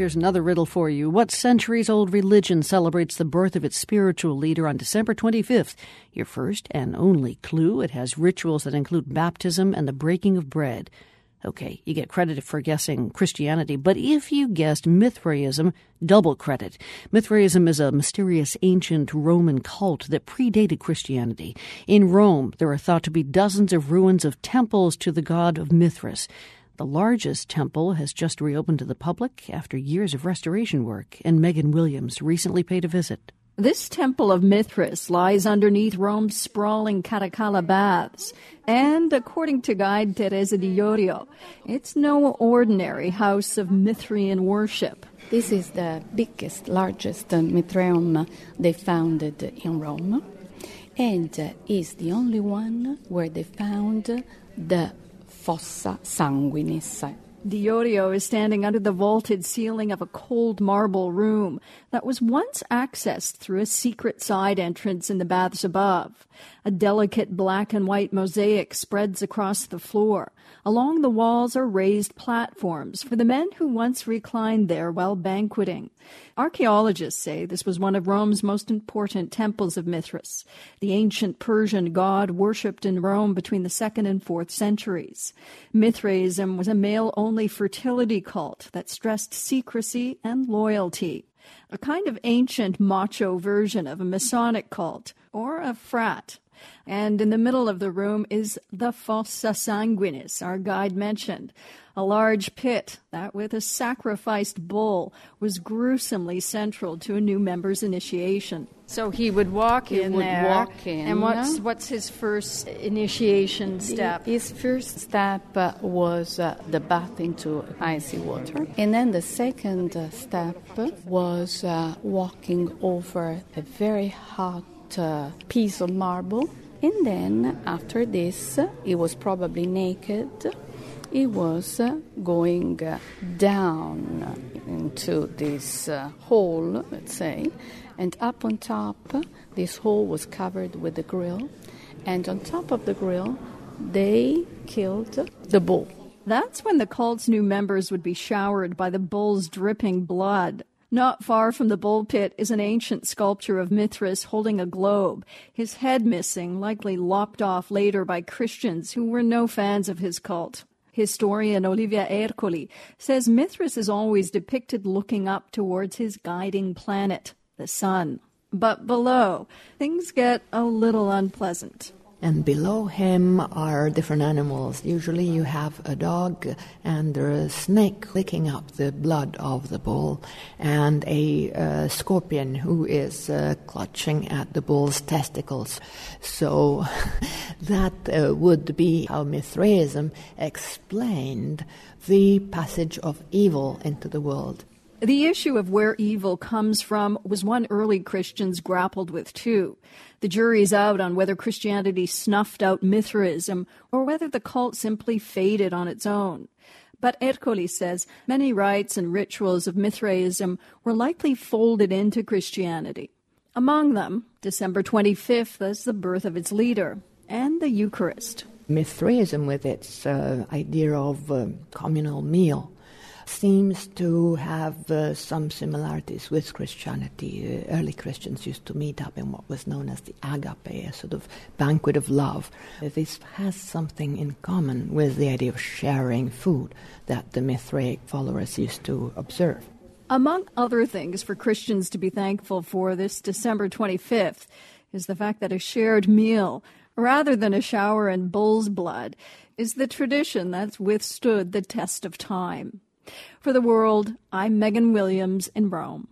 Here's another riddle for you. What centuries old religion celebrates the birth of its spiritual leader on December 25th? Your first and only clue it has rituals that include baptism and the breaking of bread. Okay, you get credit for guessing Christianity, but if you guessed Mithraism, double credit. Mithraism is a mysterious ancient Roman cult that predated Christianity. In Rome, there are thought to be dozens of ruins of temples to the god of Mithras. The largest temple has just reopened to the public after years of restoration work, and Megan Williams recently paid a visit. This temple of Mithras lies underneath Rome's sprawling Caracalla baths, and according to guide Teresa Di Iorio, it's no ordinary house of Mithrian worship. This is the biggest, largest uh, Mithraeum they founded in Rome, and uh, is the only one where they found the fossa sanguinis. Is standing under the vaulted ceiling of a cold marble room that was once accessed through a secret side entrance in the baths above. A delicate black and white mosaic spreads across the floor. Along the walls are raised platforms for the men who once reclined there while banqueting. Archaeologists say this was one of Rome's most important temples of Mithras, the ancient Persian god worshipped in Rome between the 2nd and 4th centuries. Mithraism was a male only fertility cult that stressed secrecy and loyalty a kind of ancient macho version of a Masonic cult or a frat. And in the middle of the room is the Fossa Sanguinis, our guide mentioned, a large pit that, with a sacrificed bull, was gruesomely central to a new member's initiation. So he would walk he in would there. walk in. And what's what's his first initiation step? His first step uh, was uh, the bath into icy water, and then the second uh, step was uh, walking over a very hot uh, piece of marble. And then after this, he was probably naked. He was uh, going down into this uh, hole, let's say, and up on top, this hole was covered with a grill, and on top of the grill, they killed the bull. That's when the cult's new members would be showered by the bull's dripping blood. Not far from the bull pit is an ancient sculpture of Mithras holding a globe, his head missing, likely lopped off later by Christians who were no fans of his cult. Historian Olivia Ercoli says Mithras is always depicted looking up towards his guiding planet, the sun. But below, things get a little unpleasant. And below him are different animals. Usually you have a dog and a snake licking up the blood of the bull, and a uh, scorpion who is uh, clutching at the bull's testicles. So that uh, would be how Mithraism explained the passage of evil into the world. The issue of where evil comes from was one early Christians grappled with too. The jury's out on whether Christianity snuffed out Mithraism or whether the cult simply faded on its own. But Ercoli says many rites and rituals of Mithraism were likely folded into Christianity. Among them, December 25th as the birth of its leader, and the Eucharist. Mithraism, with its uh, idea of uh, communal meal, seems to have uh, some similarities with Christianity. Uh, early Christians used to meet up in what was known as the agape, a sort of banquet of love. This has something in common with the idea of sharing food that the Mithraic followers used to observe. Among other things for Christians to be thankful for this December 25th is the fact that a shared meal, rather than a shower in bull's blood, is the tradition that's withstood the test of time. For the world, I'm Megan Williams in Rome.